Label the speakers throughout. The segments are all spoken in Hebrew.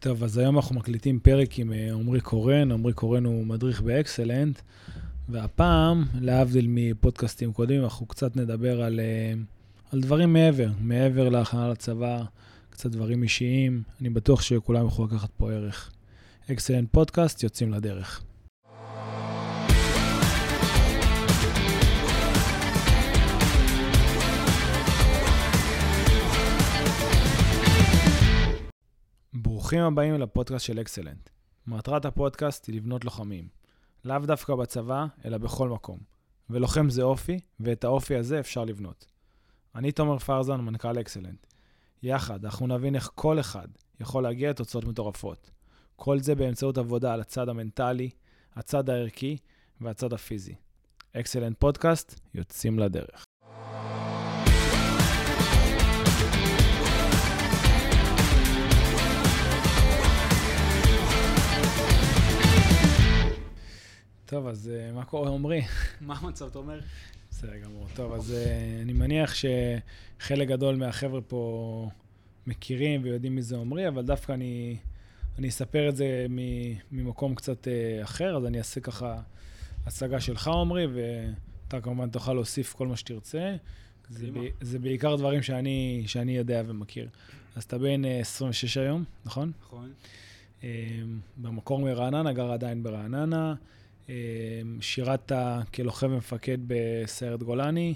Speaker 1: טוב, אז היום אנחנו מקליטים פרק עם אה, עמרי קורן. עמרי קורן הוא מדריך באקסלנט, והפעם, להבדיל מפודקאסטים קודמים, אנחנו קצת נדבר על, אה, על דברים מעבר, מעבר להכנה לצבא, קצת דברים אישיים. אני בטוח שכולם יוכלו לקחת פה ערך. אקסלנט פודקאסט, יוצאים לדרך. ברוכים הבאים לפודקאסט של אקסלנט. מטרת הפודקאסט היא לבנות לוחמים. לאו דווקא בצבא, אלא בכל מקום. ולוחם זה אופי, ואת האופי הזה אפשר לבנות. אני תומר פרזן, מנכ"ל אקסלנט. יחד, אנחנו נבין איך כל אחד יכול להגיע לתוצאות מטורפות. כל זה באמצעות עבודה על הצד המנטלי, הצד הערכי והצד הפיזי. אקסלנט פודקאסט, יוצאים לדרך. אז uh, מה קורה, עמרי?
Speaker 2: מה המצב, אתה אומר?
Speaker 1: בסדר גמור. טוב, אז uh, אני מניח שחלק גדול מהחבר'ה פה מכירים ויודעים מי זה עמרי, אבל דווקא אני, אני אספר את זה ממקום קצת uh, אחר, אז אני אעשה ככה הצגה שלך, עמרי, ואתה כמובן תוכל להוסיף כל מה שתרצה. זה, ב, זה בעיקר דברים שאני, שאני יודע ומכיר. אז אתה בן uh, 26 היום, נכון?
Speaker 2: נכון.
Speaker 1: במקור מרעננה, גר עדיין ברעננה. אמ, שירת כלוחם ומפקד בסיירת גולני,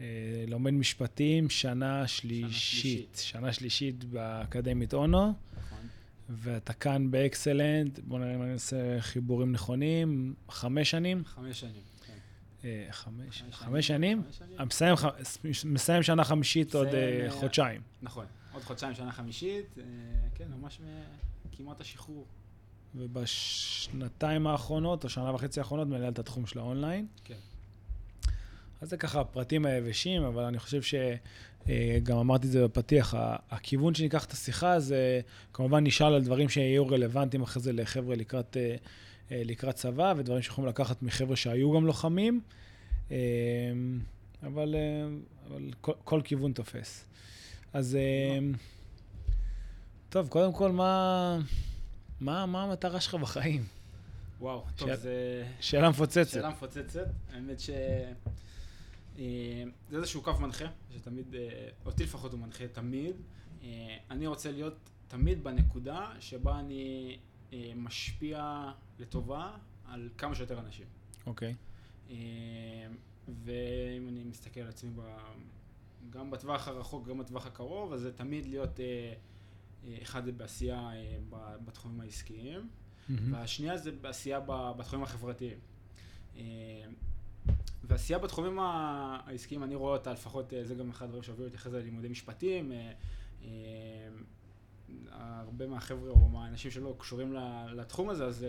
Speaker 1: אה, לומד משפטים, שנה שלישית. שנה שלישית באקדמית אונו. נכון. ואתה כאן באקסלנט, בוא נראה אם אני אעשה חיבורים נכונים, חמש שנים?
Speaker 2: חמש שנים, כן.
Speaker 1: אה, חמש, חמש שנים? מסיים, מסיים שנה חמישית עוד אה, חודשיים.
Speaker 2: נכון, עוד חודשיים שנה חמישית, כן, ממש כמעט השחרור.
Speaker 1: ובשנתיים האחרונות, או שנה וחצי האחרונות, מנהל את התחום של האונליין.
Speaker 2: כן.
Speaker 1: אז זה ככה הפרטים היבשים, אבל אני חושב שגם אה, אמרתי את זה בפתיח, הכיוון שניקח את השיחה זה כמובן נשאל על דברים שיהיו רלוונטיים אחרי זה לחבר'ה לקראת, אה, אה, לקראת צבא, ודברים שיכולים לקחת מחבר'ה שהיו גם לוחמים, אבל, אבל כל, כל כיוון תופס. אז טוב, קודם כל, מה... מה, מה המטרה שלך בחיים?
Speaker 2: וואו, טוב, שאל... זה...
Speaker 1: שאלה מפוצצת.
Speaker 2: שאלה מפוצצת. האמת ש... אה, זה איזשהו קו מנחה, שתמיד, אה, אותי לפחות הוא מנחה תמיד. אה, אני רוצה להיות תמיד בנקודה שבה אני משפיע לטובה על כמה שיותר אנשים.
Speaker 1: אוקיי.
Speaker 2: ואם אני מסתכל על עצמי גם בטווח הרחוק, גם בטווח הקרוב, אז זה תמיד להיות... אחד זה בעשייה אה, בתחומים העסקיים, mm-hmm. והשנייה זה בעשייה בתחומים החברתיים. אה, ועשייה בתחומים העסקיים, אני רואה אותה לפחות, אה, זה גם אחד הדברים שהובילו אותי אחרי זה ללימודי משפטים. הרבה מהחבר'ה או מהאנשים שלא קשורים לתחום הזה, אז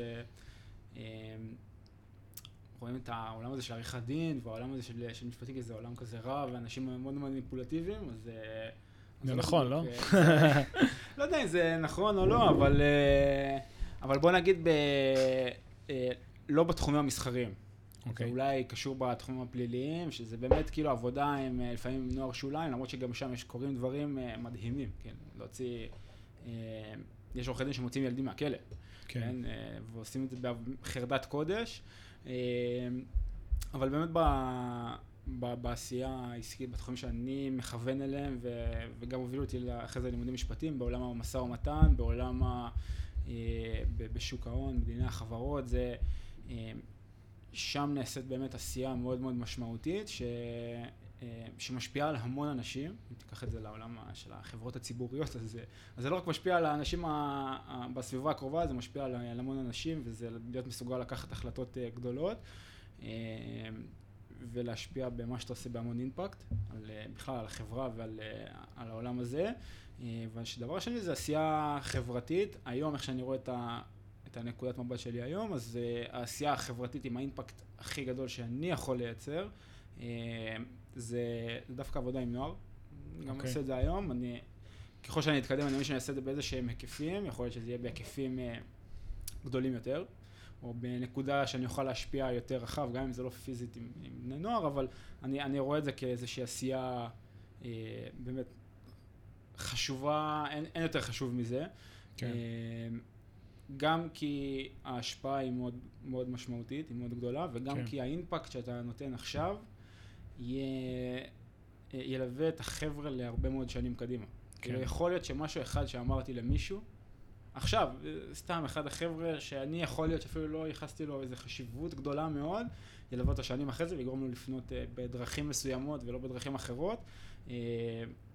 Speaker 2: רואים את העולם הזה של עריכת דין, והעולם הזה של, של משפטים, כי זה עולם כזה רע, ואנשים מאוד מאוד מניפולטיביים, אז...
Speaker 1: זה נכון, לא?
Speaker 2: לא יודע אם זה נכון או לא, אבל, אה, אבל בוא נגיד ב... אה, לא בתחומים המסחריים. Okay. אוקיי. זה אולי קשור בתחומים הפליליים, שזה באמת כאילו עבודה עם אה, לפעמים עם נוער שוליים, למרות שגם שם יש קורים דברים מדהימים, כן, להוציא, יש עורכי דין שמוציאים ילדים מהכלא, כן, כן ועושים את זה בחרדת קודש, אבל באמת ב... בעשייה העסקית, בתחומים שאני מכוון אליהם, ו, וגם הובילו אותי אחרי זה לימודים משפטיים, בעולם המשא ומתן, בעולם ה... אה, בשוק ההון, בדיני החברות, זה... אה, שם נעשית באמת עשייה מאוד מאוד משמעותית, ש... אה, שמשפיעה על המון אנשים, אם תיקח את זה לעולם של החברות הציבוריות, אז זה, אז זה לא רק משפיע על האנשים ה... בסביבה הקרובה, זה משפיע על המון אנשים, וזה להיות מסוגל לקחת החלטות גדולות. ולהשפיע במה שאתה עושה בהמון אימפקט, על, אה, בכלל על החברה ועל אה, על העולם הזה. אה, והדבר השני זה עשייה חברתית. היום, איך שאני רואה את, ה, את הנקודת מבט שלי היום, אז העשייה החברתית עם האימפקט הכי גדול שאני יכול לייצר, זה, זה דווקא עבודה עם נוער. Okay. גם אוקיי. עושה את זה היום. אני, ככל שאני אתקדם, אני מבין שאני אעשה את זה באיזה שהם היקפים, יכול להיות שזה יהיה בהיקפים גדולים יותר. או בנקודה שאני אוכל להשפיע יותר רחב, גם אם זה לא פיזית עם, עם בני נוער, אבל אני, אני רואה את זה כאיזושהי עשייה אה, באמת חשובה, אין, אין יותר חשוב מזה.
Speaker 1: כן.
Speaker 2: אה, גם כי ההשפעה היא מאוד, מאוד משמעותית, היא מאוד גדולה, וגם
Speaker 1: כן.
Speaker 2: כי האימפקט שאתה נותן עכשיו יהיה, אה, ילווה את החבר'ה להרבה מאוד שנים קדימה. כאילו, יכול להיות שמשהו אחד שאמרתי למישהו, עכשיו, אה, סתם אחד החבר'ה שאני יכול להיות שאפילו לא ייחסתי לו איזו חשיבות גדולה מאוד, ילווה אותו שנים אחרי זה ויגרום לו לפנות אה, בדרכים מסוימות ולא בדרכים אחרות. אה,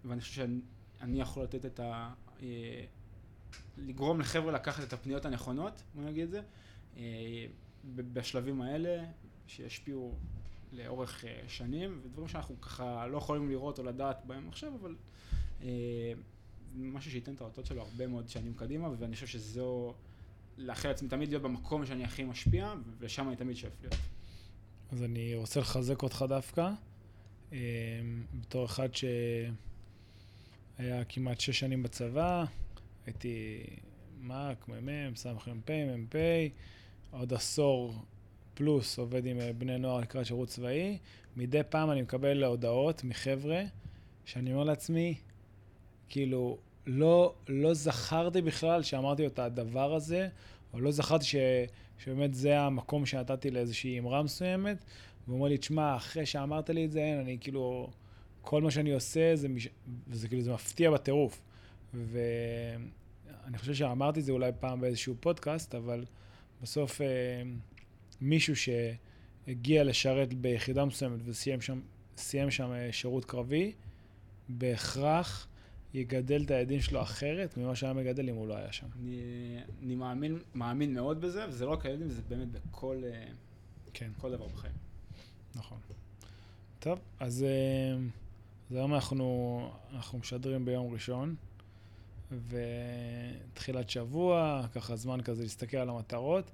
Speaker 2: ואני חושב שאני יכול לתת את ה... לגרום לחבר'ה לקחת את הפניות הנכונות, בוא נגיד את זה, בשלבים האלה, שישפיעו לאורך שנים, ודברים שאנחנו ככה לא יכולים לראות או לדעת בהם עכשיו, אבל משהו שייתן את האותות שלו הרבה מאוד שנים קדימה, ואני חושב שזו, לאחל לעצמי תמיד להיות במקום שאני הכי משפיע, ושם אני תמיד שואף להיות.
Speaker 1: אז אני רוצה לחזק אותך דווקא, אה, בתור אחד שהיה כמעט שש שנים בצבא, הייתי מ"ק, מ"מ, סמ"פ, מ"פ, עוד עשור פלוס עובד עם אה, בני נוער לקראת שירות צבאי. מדי פעם אני מקבל הודעות מחבר'ה שאני אומר לעצמי, כאילו, לא, לא זכרתי בכלל שאמרתי לו את הדבר הזה, או לא זכרתי ש, שבאמת זה המקום שנתתי לאיזושהי אמרה מסוימת, והוא אומר לי, תשמע, אחרי שאמרת לי את זה, אין, אני כאילו, כל מה שאני עושה, זה, מש... וזה כאילו, זה מפתיע בטירוף. ואני חושב שאמרתי את זה אולי פעם באיזשהו פודקאסט, אבל בסוף אה, מישהו שהגיע לשרת ביחידה מסוימת וסיים שם, שם אה, שירות קרבי, בהכרח יגדל את הילדים שלו אחרת ממה שהיה מגדל אם הוא לא היה שם.
Speaker 2: אני, אני מאמין, מאמין מאוד בזה, וזה לא רק הילדים, זה באמת בכל אה,
Speaker 1: כן,
Speaker 2: כל דבר בחיים.
Speaker 1: נכון. טוב, אז אה, אז היום אנחנו, אנחנו משדרים ביום ראשון, ותחילת שבוע, ככה זמן כזה להסתכל על המטרות.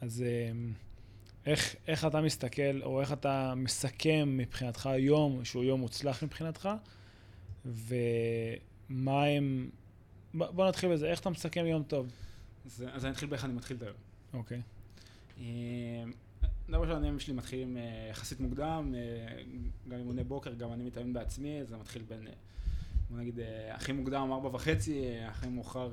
Speaker 1: אז אה, איך, איך אתה מסתכל, או איך אתה מסכם מבחינתך יום שהוא יום מוצלח מבחינתך, ומה הם... בוא נתחיל בזה, איך אתה מסכם יום טוב?
Speaker 2: אז, אז אני אתחיל באיך אני מתחיל את היום.
Speaker 1: אוקיי.
Speaker 2: אה, דבר ראשון, הימים שלי מתחילים אה, יחסית מוקדם, אה, גם אימוני בוקר, גם אני מתאמן בעצמי, זה מתחיל בין, בוא נגיד, הכי מוקדם ארבע וחצי, הכי מאוחר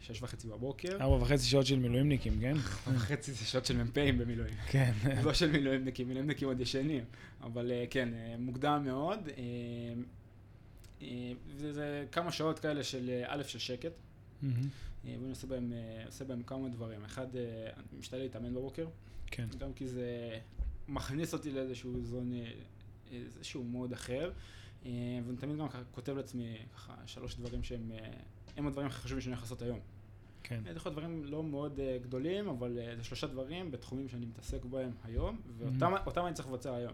Speaker 2: שש וחצי בבוקר.
Speaker 1: ארבע וחצי שעות של מילואימניקים, כן?
Speaker 2: ארבע וחצי זה שעות של מ"פים במילואים.
Speaker 1: כן.
Speaker 2: לא של מילואימניקים, מילואימניקים עוד ישנים, אבל כן, מוקדם מאוד. אה, אה, וזה כמה שעות כאלה של אה, א' של שקט. אה, ואני עושה בהם, עושה בהם כמה דברים. אחד, אני משתדל להתאמן בבוקר,
Speaker 1: כן.
Speaker 2: גם כי זה מכניס אותי לאיזשהו זון, איזשהו מוד אחר. ואני תמיד גם כותב לעצמי ככה שלוש דברים שהם הם הדברים הכי חשובים שאני הולך לעשות היום.
Speaker 1: כן.
Speaker 2: זה יכול להיות דברים לא מאוד גדולים, אבל זה שלושה דברים בתחומים שאני מתעסק בהם היום, ואותם אותם אני צריך לבצע היום.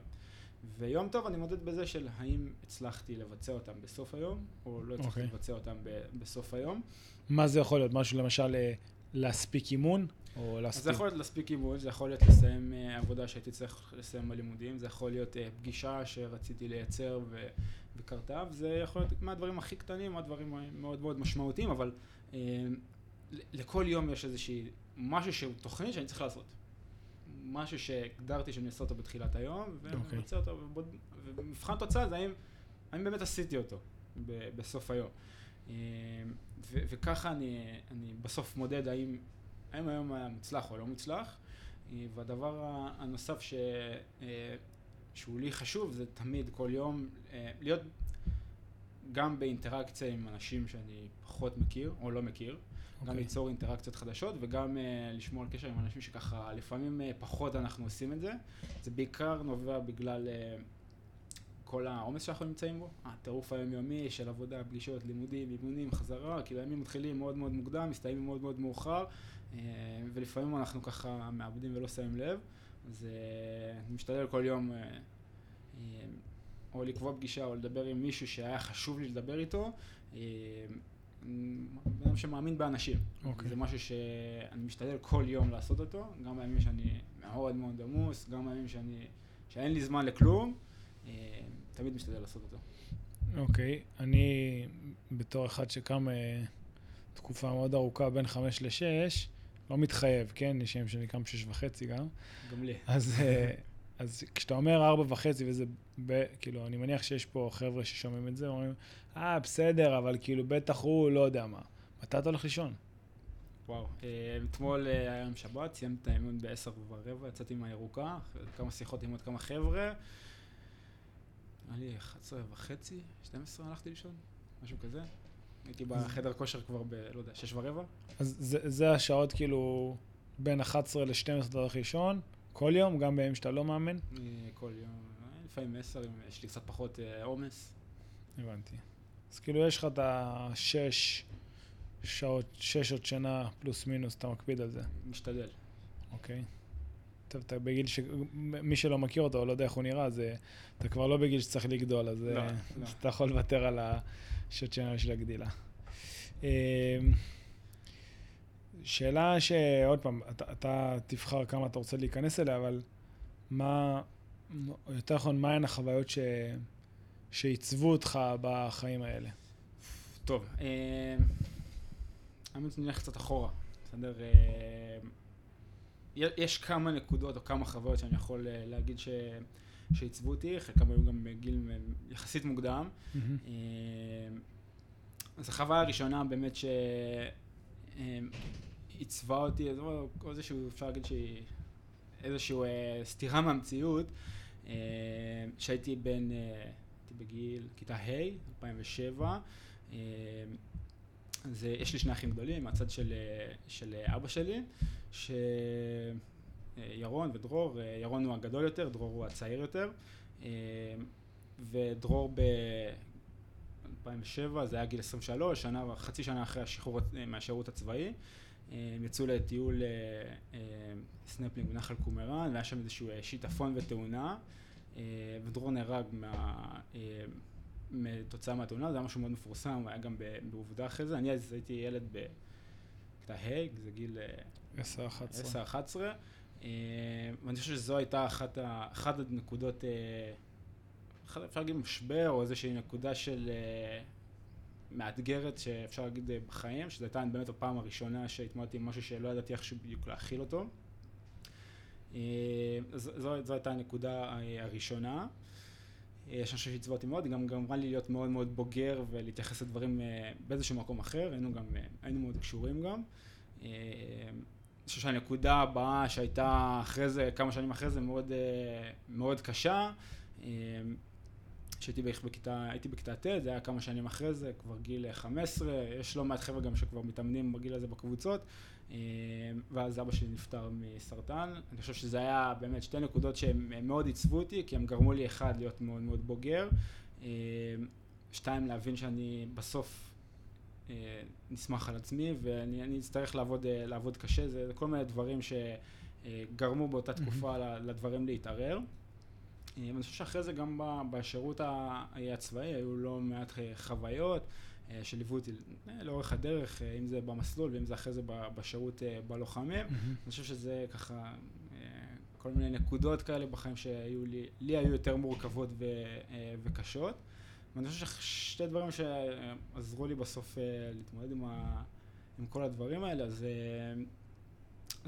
Speaker 2: ויום טוב אני מודד בזה של האם הצלחתי לבצע אותם בסוף היום, או לא הצלחתי
Speaker 1: אוקיי.
Speaker 2: לבצע אותם ב- בסוף היום.
Speaker 1: מה זה יכול להיות? משהו למשל אה, להספיק אימון? או
Speaker 2: אז
Speaker 1: להספיק...
Speaker 2: זה יכול להיות להספיק אימון, זה יכול להיות לסיים אה, עבודה שהייתי צריך לסיים בלימודים, זה יכול להיות אה, פגישה שרציתי לייצר ו- וקרתה, וזה יכול להיות מהדברים הכי קטנים, מהדברים מאוד מאוד משמעותיים, אבל ל- לכל יום יש איזושהי, משהו שהוא תוכנית שאני צריך לעשות. משהו שהגדרתי שאני אעשה אותו בתחילת היום,
Speaker 1: אוקיי.
Speaker 2: ומבצע אותו, ובוד- ומבחן תוצאה זה האם, האם באמת עשיתי אותו ב- בסוף היום. אה, ו- וככה אני, אני בסוף מודד האם, האם היום היה מוצלח או לא מוצלח. אה, והדבר הנוסף ש, אה, שהוא לי חשוב זה תמיד כל יום להיות גם באינטראקציה עם אנשים שאני פחות מכיר או לא מכיר. גם
Speaker 1: אוקיי.
Speaker 2: ליצור אינטראקציות חדשות וגם uh, לשמור על קשר עם אנשים שככה לפעמים uh, פחות אנחנו עושים את זה. זה בעיקר נובע בגלל uh, כל העומס שאנחנו נמצאים בו, הטירוף היומיומי של עבודה, פגישות, לימודים, אימונים, חזרה, כאילו הימים מתחילים מאוד מאוד מוקדם, מסתיימים מאוד מאוד מאוחר, uh, ולפעמים אנחנו ככה מאבדים ולא שמים לב, אז uh, אני משתדל כל יום uh, uh, או לקבוע פגישה או לדבר עם מישהו שהיה חשוב לי לדבר איתו. בן אדם שמאמין באנשים.
Speaker 1: אוקיי.
Speaker 2: זה משהו שאני משתדל כל יום לעשות אותו, גם בימים שאני מאוד מאוד עמוס, גם בימים שאני, שאין לי זמן לכלום, אה, תמיד משתדל לעשות אותו.
Speaker 1: אוקיי. אני, בתור אחד שקם אה, תקופה מאוד ארוכה, בין חמש לשש, לא מתחייב, כן? יש ימים שאני קם שש וחצי גם.
Speaker 2: גם לי.
Speaker 1: אז, אה, אז כשאתה אומר ארבע וחצי, וזה, ב, כאילו, אני מניח שיש פה חבר'ה ששומעים את זה, אומרים, אה, בסדר, אבל כאילו, בטח הוא לא יודע מה. מתי אתה הולך לישון?
Speaker 2: וואו. אה, אתמול אה, היה יום שבת, סיימתי את האימון בעשר ורבע, יצאתי מהירוקה, כמה שיחות עם עוד כמה חבר'ה. היה לי 11 וחצי, 12 הלכתי לישון, משהו כזה. הייתי בחדר כושר כבר ב... לא יודע, שש ורבע.
Speaker 1: אז זה, זה השעות כאילו בין 11 ל-12 אתה הולך לישון, כל יום, גם בימים שאתה לא מאמן?
Speaker 2: אה, כל יום, לפעמים 10, אם יש לי קצת פחות אה, עומס.
Speaker 1: הבנתי. אז כאילו יש לך את השש שעות, שש שעות שינה פלוס מינוס, אתה מקפיד על זה,
Speaker 2: משתדל.
Speaker 1: אוקיי? טוב, אתה בגיל ש... מי שלא מכיר אותו או לא יודע איך הוא נראה, אז אה, אתה כבר לא בגיל שצריך לגדול, אז,
Speaker 2: לא,
Speaker 1: אה,
Speaker 2: לא.
Speaker 1: אתה יכול לוותר על השעות שינה של הגדילה. שאלה שעוד פעם, אתה, אתה תבחר כמה אתה רוצה להיכנס אליה, אבל מה, יותר נכון, מהן החוויות ש... שעיצבו אותך בחיים האלה?
Speaker 2: טוב, אה, האמת נלך קצת אחורה, בסדר? אה, יש כמה נקודות או כמה חוויות שאני יכול אה, להגיד ש- שעיצבו אותי, חלקם היו גם בגיל יחסית מוקדם. אה, אז החוויה הראשונה באמת שעיצבה אותי, אז או או איזשהו, אפשר להגיד שהיא איזשהו אה, סתירה מהמציאות, אה, שהייתי בן, אה, הייתי בגיל כיתה ה', 2007. אה, אז אה, יש לי שני אחים גדולים מהצד של, של אבא שלי, שירון ודרור, ירון הוא הגדול יותר, דרור הוא הצעיר יותר, אה, ודרור ב-2007, זה היה גיל 23, שנה, חצי שנה אחרי השחרור אה, מהשירות הצבאי, אה, הם יצאו לטיול אה, סנפלינג בנחל קומראן, והיה שם איזשהו שיטפון ותאונה, ודרור נהרג מה... אה, מתוצאה מהתאונה, זה היה משהו מאוד מפורסם, היה גם בעובדה אחרי זה. אני אז הייתי ילד בכיתה ה', זה גיל אה,
Speaker 1: 10-11.
Speaker 2: 10-11, אה, ואני חושב שזו הייתה אחת, אחת הנקודות, אפשר להגיד משבר, או איזושהי נקודה של אה, מאתגרת שאפשר להגיד אה, בחיים, שזו הייתה באמת הפעם הראשונה שהתמודדתי עם משהו שלא ידעתי איך בדיוק להכיל אותו. אה, זו, זו הייתה הנקודה הראשונה. חושב שעיצבה אותי מאוד, היא גם גמרה לי להיות מאוד מאוד בוגר ולהתייחס לדברים באיזשהו מקום אחר, היינו גם, היינו מאוד קשורים גם. אני חושב שהנקודה הבאה שהייתה אחרי זה, כמה שנים אחרי זה, מאוד, מאוד קשה. אה, שהייתי בערך בכיתה, הייתי בכיתה ט', זה היה כמה שנים אחרי זה, כבר גיל 15, יש לא מעט חבר'ה גם שכבר מתאמנים בגיל הזה בקבוצות, אה, ואז אבא שלי נפטר מסרטן. אני חושב שזה היה באמת שתי נקודות שהן הם מאוד עיצבו אותי, כי הם גרמו לי, אחד, להיות מאוד מאוד בוגר, אה, שתיים, להבין שאני בסוף אה, נסמך על עצמי, ואני אני אצטרך לעבוד, לעבוד קשה, זה כל מיני דברים שגרמו באותה תקופה לדברים להתערער. אה, ואני חושב שאחרי זה גם בשירות ה- הצבאי היו לא מעט אה, חוויות אה, שליוו אותי אה, לאורך הדרך, אה, אם זה במסלול ואם זה אחרי זה בשירות אה, בלוחמים.
Speaker 1: מהמם.
Speaker 2: אני חושב שזה ככה אה, כל מיני נקודות כאלה בחיים שהיו לי, לי היו יותר מורכבות ו, אה, וקשות. ואני חושב ששתי דברים שעזרו לי בסוף אה, להתמודד עם, ה, עם כל הדברים האלה, אז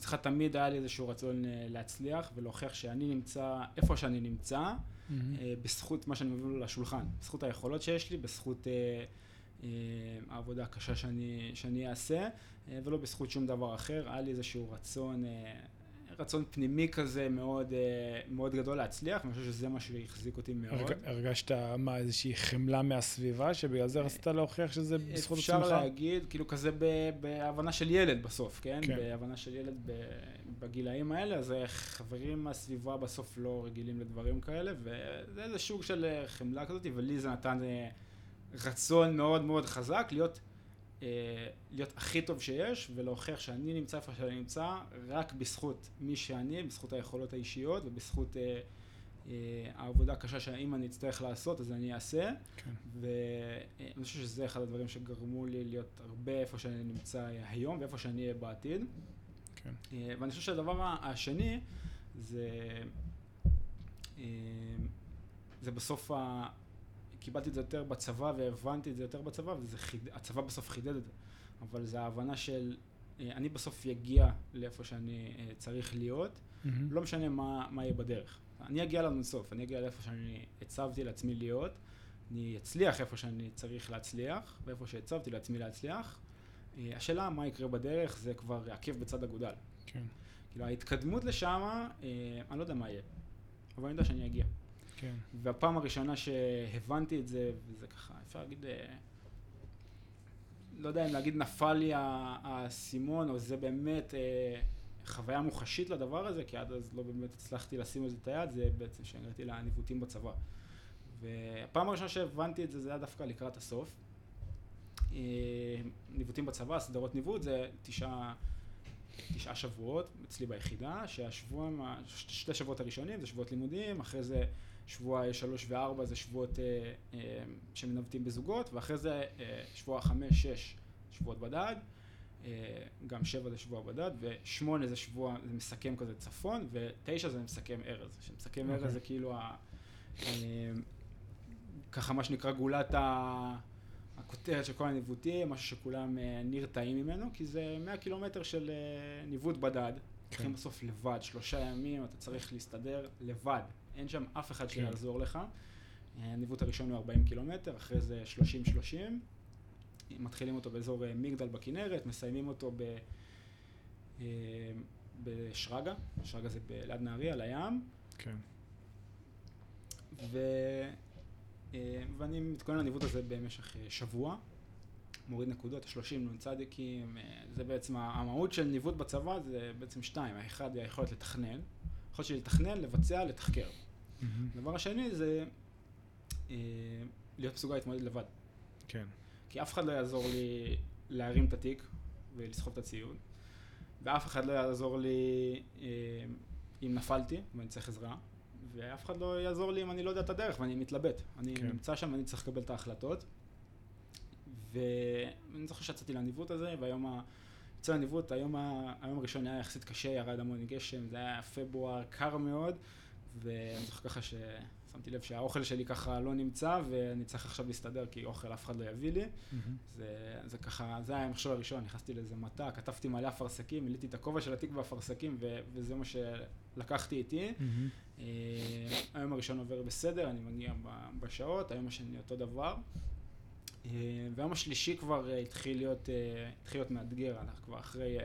Speaker 2: אחד תמיד היה לי איזשהו רצון אה, להצליח ולהוכיח שאני נמצא איפה שאני נמצא. אה, בזכות מה שאני מביא לשולחן, בזכות היכולות שיש לי, בזכות אה, אה, העבודה הקשה שאני, שאני אעשה, אה, ולא בזכות שום דבר אחר. היה לי איזשהו רצון, אה, רצון פנימי כזה מאוד, אה, מאוד גדול להצליח, ואני חושב שזה מה שהחזיק אותי מאוד.
Speaker 1: הרג- הרגשת, מה, איזושהי חמלה מהסביבה, שבגלל זה רצית להוכיח שזה בזכות עצמך?
Speaker 2: אפשר להגיד, כאילו כזה ב- בהבנה של ילד בסוף, כן?
Speaker 1: כן.
Speaker 2: בהבנה של ילד ב- בגילאים האלה, אז אה, חברים מהסביבה בסוף לא רגילים לדברים כאלה, וזה איזה שוק של אה, חמלה כזאת, ולי זה נתן אה, רצון מאוד מאוד חזק להיות, אה, להיות הכי טוב שיש, ולהוכיח שאני נמצא איפה שאני נמצא, רק בזכות מי שאני, בזכות היכולות האישיות, ובזכות... אה, אה, העבודה הקשה שאם אני אצטרך לעשות אז אני אעשה
Speaker 1: כן.
Speaker 2: ואני חושב שזה אחד הדברים שגרמו לי להיות הרבה איפה שאני נמצא היום ואיפה שאני אהיה בעתיד.
Speaker 1: כן.
Speaker 2: אה, ואני חושב שהדבר השני זה, אה, זה בסוף, ה... קיבלתי את זה יותר בצבא והבנתי את זה יותר בצבא, והצבא בסוף חידד את זה. אבל זה ההבנה של, אה, אני בסוף אגיע לאיפה שאני אה, צריך להיות,
Speaker 1: מהמם.
Speaker 2: לא משנה מה, מה יהיה בדרך. אני אגיע לסוף, אני אגיע לאיפה שאני הצבתי לעצמי להיות, אני אצליח איפה שאני צריך להצליח, ואיפה שהצבתי לעצמי להצליח, אה, השאלה מה יקרה בדרך זה כבר עקב בצד אגודל.
Speaker 1: כן,
Speaker 2: כאילו ההתקדמות לשם, אני לא יודע מה יהיה, אבל אני יודע שאני אגיע.
Speaker 1: כן.
Speaker 2: והפעם הראשונה שהבנתי את זה, וזה ככה, אפשר להגיד, אה, לא יודע אם להגיד נפל לי האסימון, או זה באמת אה, חוויה מוחשית לדבר הזה, כי עד אז לא באמת הצלחתי לשים על זה את היד, זה בעצם שהגעתי לניווטים בצבא. והפעם הראשונה שהבנתי את זה, זה היה דווקא לקראת הסוף. אה, ניווטים בצבא, סדרות ניווט, זה תשעה, תשעה שבועות אצלי ביחידה, שהשבועים, שתי שבועות הראשונים זה שבועות לימודיים, אחרי זה שבוע שלוש וארבע זה שבועות אה, אה, שמנווטים בזוגות, ואחרי זה אה, שבוע חמש, שש שבועות בדד, אה, גם שבע זה שבוע בדד, ושמונה זה שבוע, זה מסכם כזה צפון, ותשע זה מסכם ארז. שמסכם
Speaker 1: אוקיי.
Speaker 2: ארז זה כאילו ה... אה, ככה מה שנקרא גולת ה... הכותרת של כל הניווטים, משהו שכולם אה, נרתעים ממנו, כי זה 100 קילומטר של אה, ניווט בדד. הולכים בסוף לבד, שלושה ימים, אתה צריך להסתדר לבד. אין שם אף אחד
Speaker 1: כן.
Speaker 2: שיעזור לך. אה, הניווט הראשון הוא 40 קילומטר, אחרי זה 30-30. מתחילים אותו באזור אה, מגדל בכנרת, מסיימים אותו ב... אה, בשרגא, שרגא זה ליד נהריה, לים,
Speaker 1: כן.
Speaker 2: ו... אה, ואני מתכונן לניווט הזה במשך אה, שבוע, מוריד נקודות, 30 נ"צ, זה בעצם המהות של ניווט בצבא זה בעצם שתיים, האחד היא היכולת לתכנן, היכולת שלי לתכנן, לבצע, לתחקר.
Speaker 1: מהמם.
Speaker 2: הדבר השני זה אה, להיות מסוגל להתמודד לבד.
Speaker 1: כן.
Speaker 2: כי אף אחד לא יעזור לי להרים את התיק ולסחוב את הציוד, ואף אחד לא יעזור לי אה, אם נפלתי ואני צריך עזרה, ואף אחד לא יעזור לי אם אני לא יודע את הדרך ואני מתלבט. אני.
Speaker 1: כן.
Speaker 2: נמצא שם ואני צריך לקבל את ההחלטות. ואני זוכר שיצאתי לניווט הזה, והיום ה... יצא לניווט, היום, ה... היום הראשון היה יחסית קשה, ירד המון גשם, זה היה פברואר קר מאוד, ואני זוכר ככה ששמתי לב שהאוכל שלי ככה לא נמצא, ואני צריך עכשיו להסתדר כי אוכל אף אחד לא יביא לי. זה, זה ככה, זה היה המכשול הראשון, נכנסתי לאיזה מטע, כתבתי מלא אפרסקים, מילאתי את הכובע של התיק באפרסקים, ו- וזה מה שלקחתי איתי. אה, היום הראשון עובר בסדר, אני מגיע בשעות, היום השני אותו דבר. אה, והיום השלישי כבר אה, התחיל להיות, התחיל להיות מאתגר, אנחנו כבר אחרי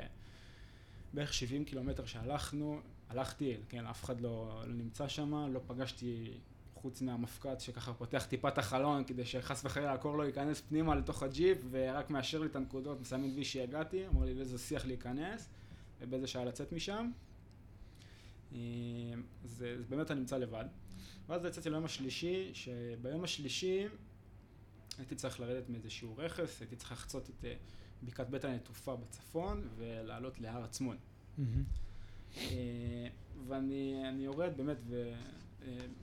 Speaker 2: בערך 70 קילומטר שהלכנו, הלכתי, כן, אף אחד לא, לא נמצא שם, לא פגשתי חוץ מהמפקד שככה פותח טיפה את החלון כדי שחס וחלילה הקור לא ייכנס פנימה לתוך הג'יפ ורק מאשר לי את הנקודות, מסמן וי שהגעתי, אמר לי לאיזה שיח להיכנס ובאיזה שעה לצאת משם. אה, זה, זה באמת אני נמצא לבד. ואז יצאתי ליום השלישי, שביום השלישי הייתי צריך לרדת מאיזשהו רכס, הייתי צריך לחצות את אה, בקעת בית הנטופה בצפון ולעלות להר עצמון.
Speaker 1: מהמם.
Speaker 2: אה, ואני אני יורד באמת,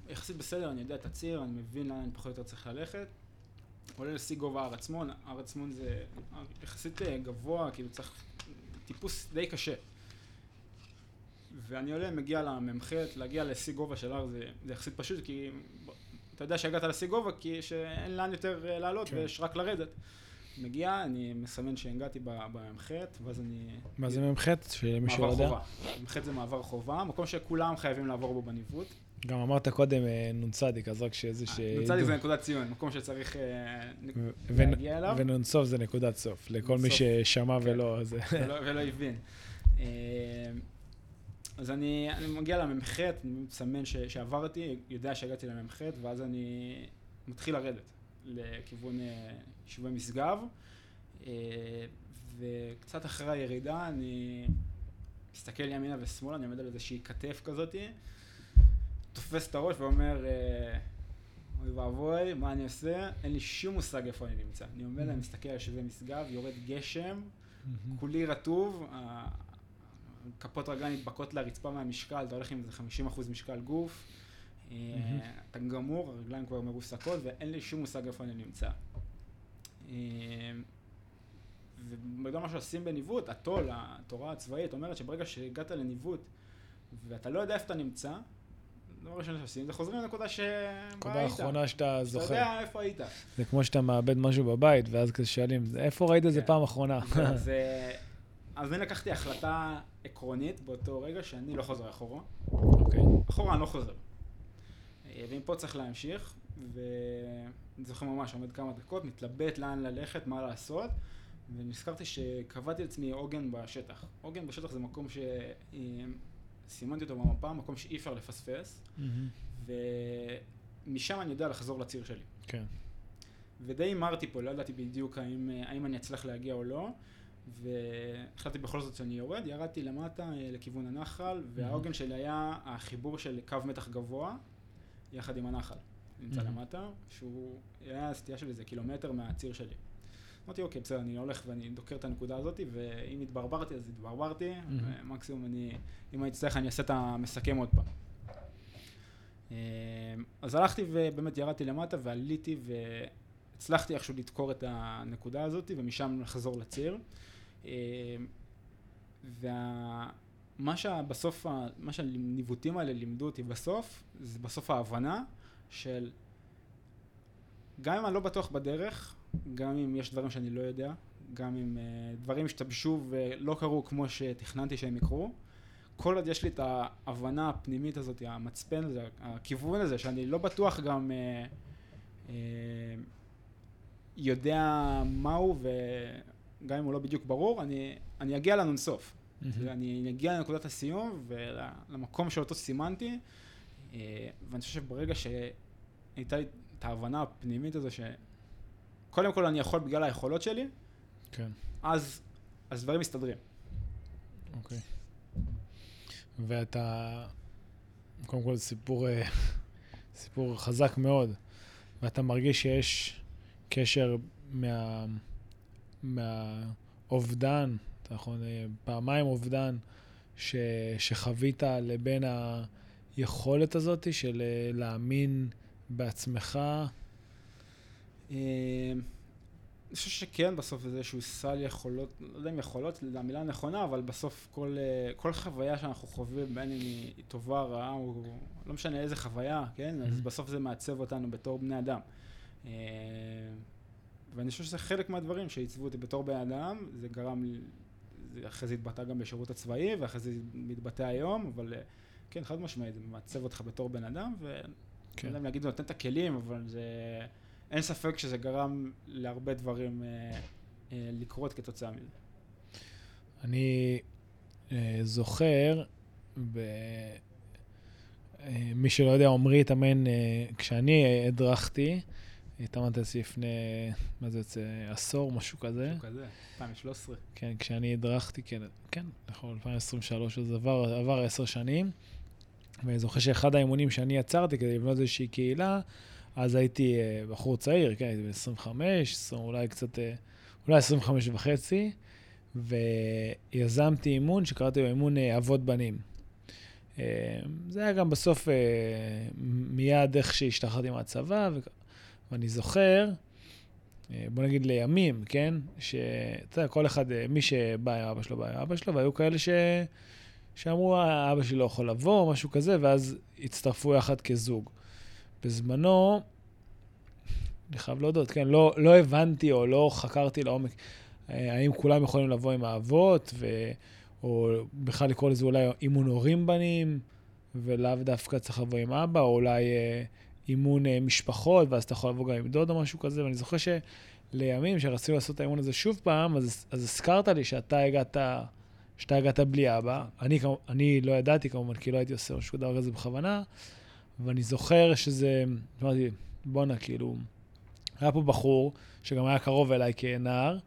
Speaker 2: ויחסית בסדר, אני יודע את הציר, אני מבין לאן אני פחות או יותר צריך ללכת. עולה לשיא גובה הר עצמון, הר עצמון זה יחסית אה, גבוה, כאילו צריך טיפוס די קשה. ואני עולה, מגיע למ"ח, להגיע לשיא גובה של הר זה, זה יחסית פשוט, כי אתה יודע שהגעת לשיא גובה, כי שאין לאן יותר אה, לעלות
Speaker 1: כן.
Speaker 2: ויש רק לרדת. מגיע, אני מסמן שהגעתי במ"ח, ואז אני...
Speaker 1: מה זה מ"ח? שמי שלא
Speaker 2: מעבר
Speaker 1: יודע.
Speaker 2: חובה. מ"ח זה מעבר חובה, מקום שכולם חייבים לעבור בו בניווט.
Speaker 1: גם אמרת קודם אה, נ"צ, אז רק שזה ש...
Speaker 2: נ"צ זה נקודת ציון, מקום שצריך אה, להגיע אליו.
Speaker 1: ונ"צ זה נקודת סוף, לכל מי. ששמע
Speaker 2: כן.
Speaker 1: ולא.
Speaker 2: ולא, הבין. אה, אז אני, אני מגיע למ"ח, אני מסמן ש, שעברתי, יודע שהגעתי למ"ח, ואז אני מתחיל לרדת לכיוון אה, יישובי משגב, אה, וקצת אחרי הירידה אני מסתכל ימינה ושמאלה, אני עומד על איזושהי כתף כזאתי, תופס את הראש ואומר, אה, אוי ואבוי, מה אני עושה? אין לי שום מושג איפה אני נמצא. אני עומד, אני מסתכל על יישובי משגב, יורד גשם, כולי רטוב, כפות רגליים נדבקות לרצפה מהמשקל, אתה הולך עם איזה 50% משקל גוף. אתה גמור, הרגליים כבר מרוסקות ואין לי שום מושג איפה אני נמצא. אה, ובגלל מה שעושים בניווט, התו"ל, התורה הצבאית, אומרת שברגע שהגעת לניווט ואתה לא יודע איפה אתה נמצא, הדבר הראשון שעושים זה חוזרים לנקודה שבה
Speaker 1: נקודה. האחרונה שאתה
Speaker 2: אתה
Speaker 1: זוכר.
Speaker 2: יודע איפה היית.
Speaker 1: זה כמו שאתה מאבד משהו בבית, ואז כזה שואלים, איפה ראית את זה
Speaker 2: כן.
Speaker 1: פעם אחרונה?
Speaker 2: אה, אז אני לקחתי החלטה עקרונית באותו רגע שאני לא חוזר אחורה.
Speaker 1: אוקיי.
Speaker 2: אחורה אני לא חוזר. ומפה צריך להמשיך, ואני זוכר ממש, עומד כמה דקות, מתלבט לאן ללכת, מה לעשות, ונזכרתי שקבעתי לעצמי עוגן בשטח. עוגן בשטח זה מקום שסימנתי אותו במפה, מקום שאי אפשר לפספס, ומשם אני יודע לחזור לציר שלי.
Speaker 1: כן.
Speaker 2: ודי הימרתי פה, לא ידעתי בדיוק האם, האם אני אצליח להגיע או לא, והחלטתי בכל זאת שאני יורד, ירדתי למטה אה, לכיוון הנחל, והעוגן שלי היה החיבור של קו מתח גבוה, יחד עם הנחל. נמצא למטה, שהוא היה סטייה של איזה קילומטר מהציר שלי. אמרתי, אוקיי, בסדר, אני הולך ואני דוקר את הנקודה הזאת, ואם התברברתי, אז התברברתי, ומקסימום אני, אם אני אצטרך, אני אעשה את המסכם עוד פעם. אה, אז הלכתי ובאמת ירדתי למטה ועליתי והצלחתי איכשהו לדקור את הנקודה הזאת, ומשם לחזור לציר. אה, ומה שבסוף, מה שהניווטים האלה לימדו אותי בסוף, זה בסוף ההבנה של גם אם אני לא בטוח בדרך, גם אם יש דברים שאני לא יודע, גם אם uh, דברים השתבשו ולא קרו כמו שתכננתי שהם יקרו, כל עוד יש לי את ההבנה הפנימית הזאת, המצפן הזה, הכיוון הזה, שאני לא בטוח גם uh, uh, יודע מהו, וגם אם הוא לא בדיוק ברור, אני, אני אגיע לנונסוף. Mm-hmm. אני אגיע לנקודת הסיום ולמקום שאותו סימנתי, uh, ואני חושב שברגע שהייתה לי את ההבנה הפנימית הזו שקודם כל אני יכול בגלל היכולות שלי,
Speaker 1: כן.
Speaker 2: אז, אז דברים מסתדרים.
Speaker 1: אוקיי. ואתה, קודם כל סיפור, אה, סיפור חזק מאוד, ואתה מרגיש שיש קשר מה, מהאובדן, יכול, אה, פעמיים אובדן ש, שחווית לבין היכולת הזאת של אה, להאמין בעצמך?
Speaker 2: אה, אני חושב שכן, בסוף זה איזשהו סל יכולות, לא יודע אם יכולות, זו המילה הנכונה, אבל בסוף כל, אה, כל חוויה שאנחנו חווים, בין אם היא טובה, רעה, או לא משנה איזה חוויה, כן? אז בסוף זה מעצב אותנו בתור בני אדם. אה, ואני חושב שזה חלק מהדברים שעיצבו אותי בתור בן אדם, זה גרם, אחרי זה התבטא גם בשירות הצבאי, ואחרי זה מתבטא היום, אבל כן, חד משמעית, זה מעצב אותך בתור בן אדם, ו... כן. לא יודע אם להגיד זה נותן את הכלים, אבל זה... אין ספק שזה גרם להרבה דברים אה, אה, לקרות כתוצאה מזה.
Speaker 1: אני אה, זוכר, ב... אה, מי שלא יודע, עמרי התאמן, אה, כשאני הדרכתי, התאמנתי אצלי לפני, מה זה יוצא, עשור, משהו כזה.
Speaker 2: משהו כזה, 2013.
Speaker 1: כן, כשאני הדרכתי, כן, כן, נכון, 2023, אז עבר, עבר עשר שנים. ואני זוכר שאחד האימונים שאני יצרתי כדי לבנות איזושהי קהילה, אז הייתי uh, בחור צעיר, כן, הייתי ב-25, אולי קצת, uh, אולי 25 וחצי, ויזמתי אימון שקראתי לו אימון uh, אבות בנים. Uh, זה היה גם בסוף uh, מיד איך שהשתחררתי מהצבא. ואני זוכר, uh, בוא נגיד לימים, כן, שאתה יודע, כל אחד, uh, מי שבא עם אבא שלו, בא עם אבא שלו, והיו כאלה ש... שאמרו, אבא שלי לא יכול לבוא, משהו כזה, ואז הצטרפו יחד כזוג. בזמנו, אני חייב להודות, כן, לא, לא הבנתי או לא חקרתי לעומק אה, האם כולם יכולים לבוא עם האבות, ו... או בכלל לקרוא לזה אולי אימון הורים בנים, ולאו דווקא צריך לבוא עם אבא, או אולי אה, אימון אה, משפחות, ואז אתה יכול לבוא גם עם דוד או משהו כזה, ואני זוכר שלימים, שרצינו לעשות את האימון הזה שוב פעם, אז, אז הזכרת לי שאתה הגעת שאתה הגעת בלי אבא. אני, אני לא ידעתי כמובן, כי לא הייתי עושה משהו דבר כזה בכוונה, ואני זוכר שזה, אמרתי, בואנה, כאילו, היה פה בחור שגם היה קרוב אליי כנער,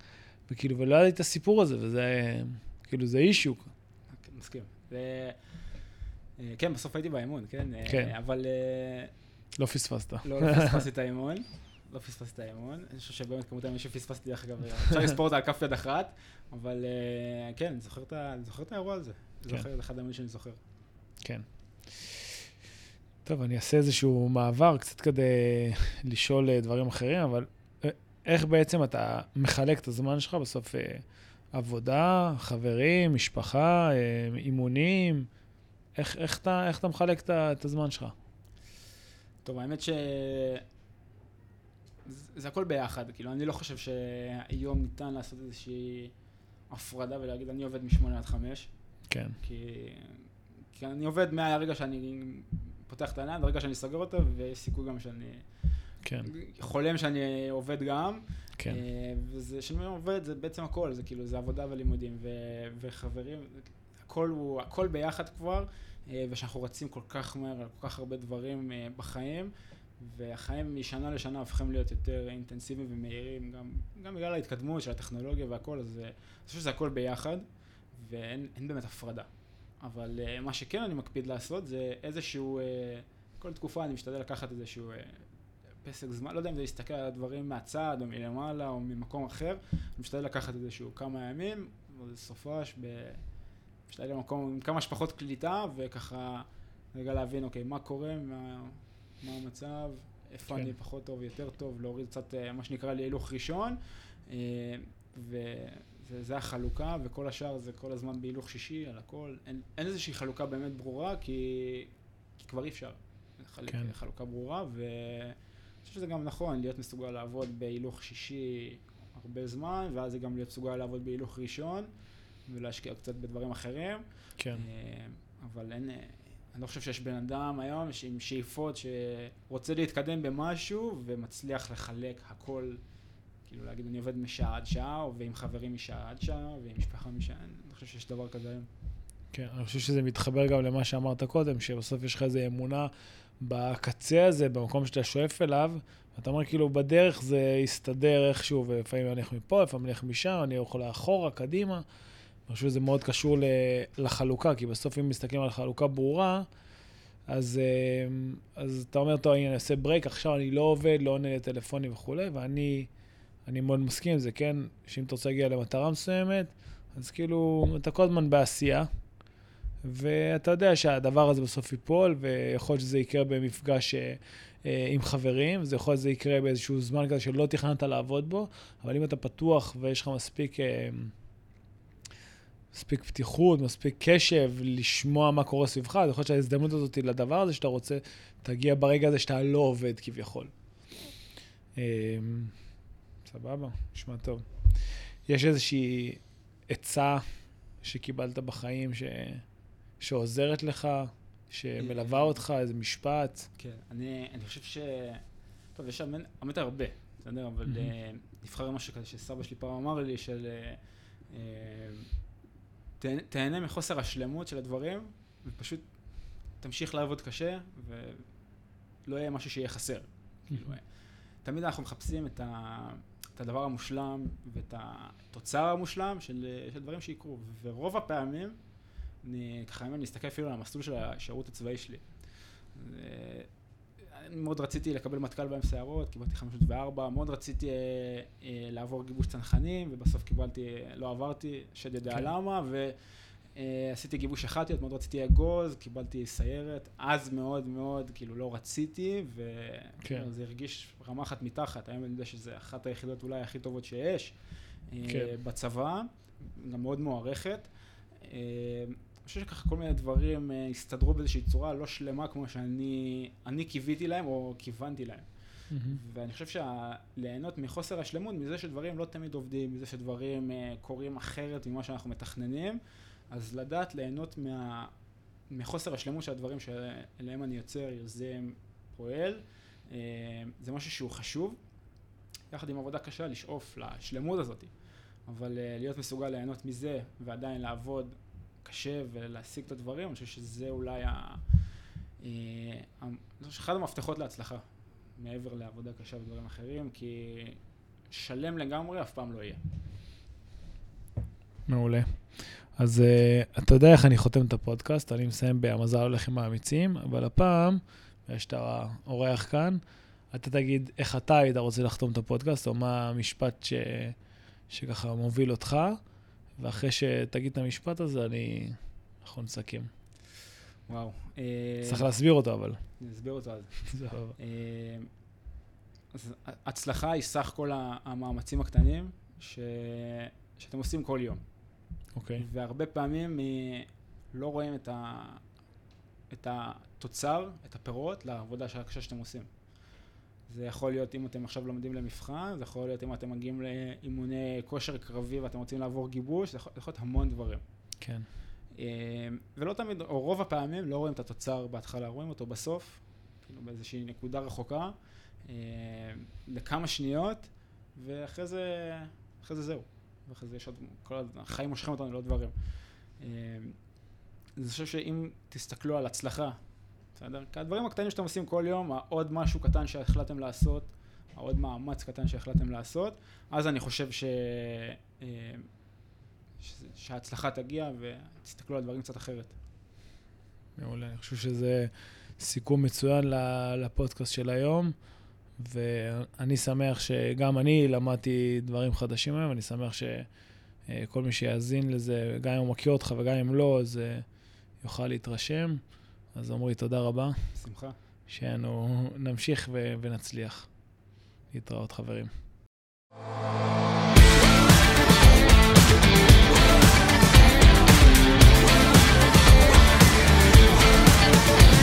Speaker 1: וכאילו, ולא ידעתי את הסיפור הזה, וזה, כאילו, זה אישיו.
Speaker 2: מסכים. ו... אה, כן, בסוף הייתי באימון, כן?
Speaker 1: כן.
Speaker 2: אבל... אה,
Speaker 1: לא פספסת.
Speaker 2: לא, לא פספסתי את האימון. לא פספסתי את האימון. אני חושב שבאמת כמות הימים שפספסתי, דרך אגב, אפשר לספור אותה על כף יד אחת, אבל uh, כן, אני זוכר, את את האירוע הזה. כן. זוכר, את אחד הימים שאני זוכר.
Speaker 1: כן. טוב, אני אעשה איזשהו מעבר קצת כדי לשאול אה, דברים אחרים, אבל אה, איך בעצם אתה מחלק את הזמן שלך בסוף עבודה, חברים, משפחה, אימונים? איך, איך, אתה, איך אתה מחלק את הזמן שלך?
Speaker 2: טוב, האמת ש... זה הכל ביחד, כאילו, אני לא חושב שהיום ניתן לעשות איזושהי הפרדה ולהגיד, אני עובד משמונה עד חמש.
Speaker 1: כן.
Speaker 2: כי, כי אני עובד מהרגע שאני פותח את העיניים, לרגע שאני סוגר אותו, ויש סיכוי גם שאני...
Speaker 1: כן.
Speaker 2: חולם שאני עובד גם.
Speaker 1: כן.
Speaker 2: אה, וזה, אומר עובד, זה בעצם הכל, זה כאילו, זה עבודה ולימודים, ו- וחברים, הכל הוא, הכל ביחד כבר, ושאנחנו רצים כל כך מהר על כל כך הרבה דברים אה, בחיים, והחיים משנה לשנה הופכים להיות יותר אינטנסיביים ומהירים, גם, גם בגלל ההתקדמות של הטכנולוגיה והכל, אז אה, אני חושב שזה הכל ביחד, ואין אין באמת הפרדה. אבל מה שכן אני מקפיד לעשות זה איזשהו, כל תקופה אני משתדל לקחת איזשהו פסק זמן, לא יודע אם זה להסתכל על הדברים מהצד או מלמעלה או ממקום אחר, אני משתדל לקחת איזשהו כמה ימים, או סופש, ב... משתדל למקום עם כמה שפחות קליטה וככה רגע להבין, אוקיי, מה קורה, מה, מה המצב, איפה
Speaker 1: כן.
Speaker 2: אני פחות טוב, יותר טוב, להוריד קצת uh, מה שנקרא להילוך ראשון. Uh, וזה זה החלוקה, וכל השאר זה כל הזמן בהילוך שישי, על הכל. אין, אין איזושהי חלוקה באמת ברורה, כי, כי כבר אי אפשר. לחלק
Speaker 1: כן.
Speaker 2: חלוקה ברורה, ואני חושב שזה גם נכון, להיות מסוגל לעבוד בהילוך שישי הרבה זמן, ואז זה גם להיות מסוגל לעבוד בהילוך ראשון, ולהשקיע קצת בדברים אחרים.
Speaker 1: כן.
Speaker 2: אה, אבל אין, אה, אני לא חושב שיש בן אדם היום עם שאיפות שרוצה להתקדם במשהו ומצליח לחלק הכל, כאילו להגיד אני עובד משעה עד שעה, או ועם חברים משעה עד שעה, ועם משפחה משעה, אני לא חושב שיש דבר כזה היום.
Speaker 1: כן, אני חושב שזה מתחבר גם למה שאמרת קודם, שבסוף יש לך איזו אמונה בקצה הזה, במקום שאתה שואף אליו, ואתה אומר כאילו בדרך זה יסתדר איכשהו, ולפעמים אני הולך מפה, לפעמים אני הולך משם, אני יכול לאחורה, קדימה. אני חושב שזה מאוד קשור לחלוקה, כי בסוף אם מסתכלים על חלוקה ברורה, אז, אה, אז אתה אומר, טוב, אני עושה ברייק, עכשיו אני לא עובד, לא עונה לטלפונים וכולי, ואני אני מאוד מסכים עם זה, כן? שאם אתה רוצה להגיע למטרה מסוימת, אז כאילו, אתה כל הזמן בעשייה, ואתה יודע שהדבר הזה בסוף ייפול, ויכול להיות שזה יקרה במפגש אה, אה, עם חברים, וזה יכול להיות שזה יקרה באיזשהו זמן כזה שלא תכננת לעבוד בו, אבל אם אתה פתוח ויש לך מספיק... אה, מספיק פתיחות, מספיק קשב, לשמוע מה קורה סביבך, אז יכול להיות שההזדמנות הזאת לדבר הזה שאתה רוצה, תגיע ברגע הזה שאתה לא עובד כביכול. אה, סבבה, נשמע טוב. יש איזושהי עצה שקיבלת בחיים ש... שעוזרת לך, שמלווה אותך, איזה משפט?
Speaker 2: כן, אני, אני חושב ש... טוב, יש האמת הרבה, בסדר? אבל
Speaker 1: מהמם.
Speaker 2: אה, נבחר משהו כזה שסבא שלי פעם אמר לי, של... אה, אה, תהנה- מחוסר השלמות של הדברים, ופשוט תמשיך לעבוד קשה, ולא יהיה משהו שיהיה חסר. כאילו, אה, תמיד אנחנו מחפשים את, ה, את הדבר המושלם ואת התוצר המושלם של, של דברים שיקרו, ורוב הפעמים, אני ככה, אם אני אסתכל אפילו על המסלול של השירות הצבאי שלי, מאוד רציתי לקבל מטכ"ל בהם שערות, קיבלתי 504, מאוד רציתי אה, אה, לעבור גיבוש צנחנים, ובסוף קיבלתי, אה, לא עברתי, שד יודע
Speaker 1: כן.
Speaker 2: למה, ועשיתי גיבוש אחתיות, מאוד רציתי אגוז, קיבלתי סיירת, אז מאוד מאוד, כאילו לא רציתי,
Speaker 1: כן.
Speaker 2: וזה הרגיש רמה אחת מתחת, היום אני יודע שזה אחת היחידות אולי הכי טובות שיש אה,
Speaker 1: כן.
Speaker 2: בצבא, גם מאוד מוערכת. אני חושב שככה כל מיני דברים אה, הסתדרו באיזושהי צורה לא שלמה כמו שאני אני קיוויתי להם או כיוונתי להם. ואני חושב שליהנות מחוסר השלמות, מזה שדברים לא תמיד עובדים, מזה שדברים אה, קורים אחרת ממה שאנחנו מתכננים, אז לדעת ליהנות מה, מחוסר השלמות של הדברים שאליהם אני יוצר, יוזם, פועל, אה, זה משהו שהוא חשוב. יחד עם עבודה קשה, לשאוף לשלמות הזאת. אבל להיות מסוגל ליהנות מזה ועדיין לעבוד קשה ולהשיג את הדברים, אני חושב שזה אולי ה... אה, שאחד המפתחות להצלחה, מעבר לעבודה קשה ודברים אחרים, כי שלם לגמרי אף פעם לא יהיה.
Speaker 1: מעולה. אז uh, אתה יודע איך אני חותם את הפודקאסט, אני מסיים ב"המזל הולך עם האמיצים", אבל הפעם, יש את האורח כאן, אתה תגיד איך אתה היית רוצה לחתום את הפודקאסט, או מה המשפט ש... שככה מוביל אותך, ואחרי שתגיד את המשפט הזה, אני... אנחנו נסכם.
Speaker 2: וואו. אה,
Speaker 1: צריך להסביר אותו, אבל.
Speaker 2: אני אסביר אותו אז.
Speaker 1: סבבה.
Speaker 2: אה, אז הצלחה היא סך כל המאמצים הקטנים ש... שאתם עושים כל יום.
Speaker 1: אוקיי.
Speaker 2: והרבה פעמים אה, לא רואים את, ה... את התוצר, את הפירות לעבודה הקשה שאתם עושים. זה יכול להיות אם אתם עכשיו לומדים למבחן, זה יכול להיות אם אתם מגיעים לאימוני כושר קרבי ואתם רוצים לעבור גיבוש, זה יכול, זה יכול להיות המון דברים.
Speaker 1: כן.
Speaker 2: אה, ולא תמיד, או רוב הפעמים לא רואים את התוצר בהתחלה, רואים אותו בסוף, כאילו באיזושהי נקודה רחוקה, אה, לכמה שניות, ואחרי זה, אחרי זה זהו. ואחרי זה יש עוד, כל החיים מושכים אותנו לעוד דברים. אה, אני חושב שאם תסתכלו על הצלחה, בסדר? כי הדברים הקטנים שאתם עושים כל יום, העוד משהו קטן שהחלטתם לעשות, העוד מאמץ קטן שהחלטתם לעשות, אז אני חושב ש... אה, ש... שההצלחה תגיע ותסתכלו על דברים קצת אחרת.
Speaker 1: מעולה, אני חושב שזה סיכום מצוין לפודקאסט של היום, ואני שמח שגם אני למדתי דברים חדשים היום, אני שמח שכל מי שיאזין לזה, גם אם הוא מכיר אותך וגם אם לא, אז אה, יוכל להתרשם. אז עמרי, תודה רבה.
Speaker 2: בשמחה.
Speaker 1: שאנו נמשיך ו- ונצליח. להתראות, חברים. Thank you.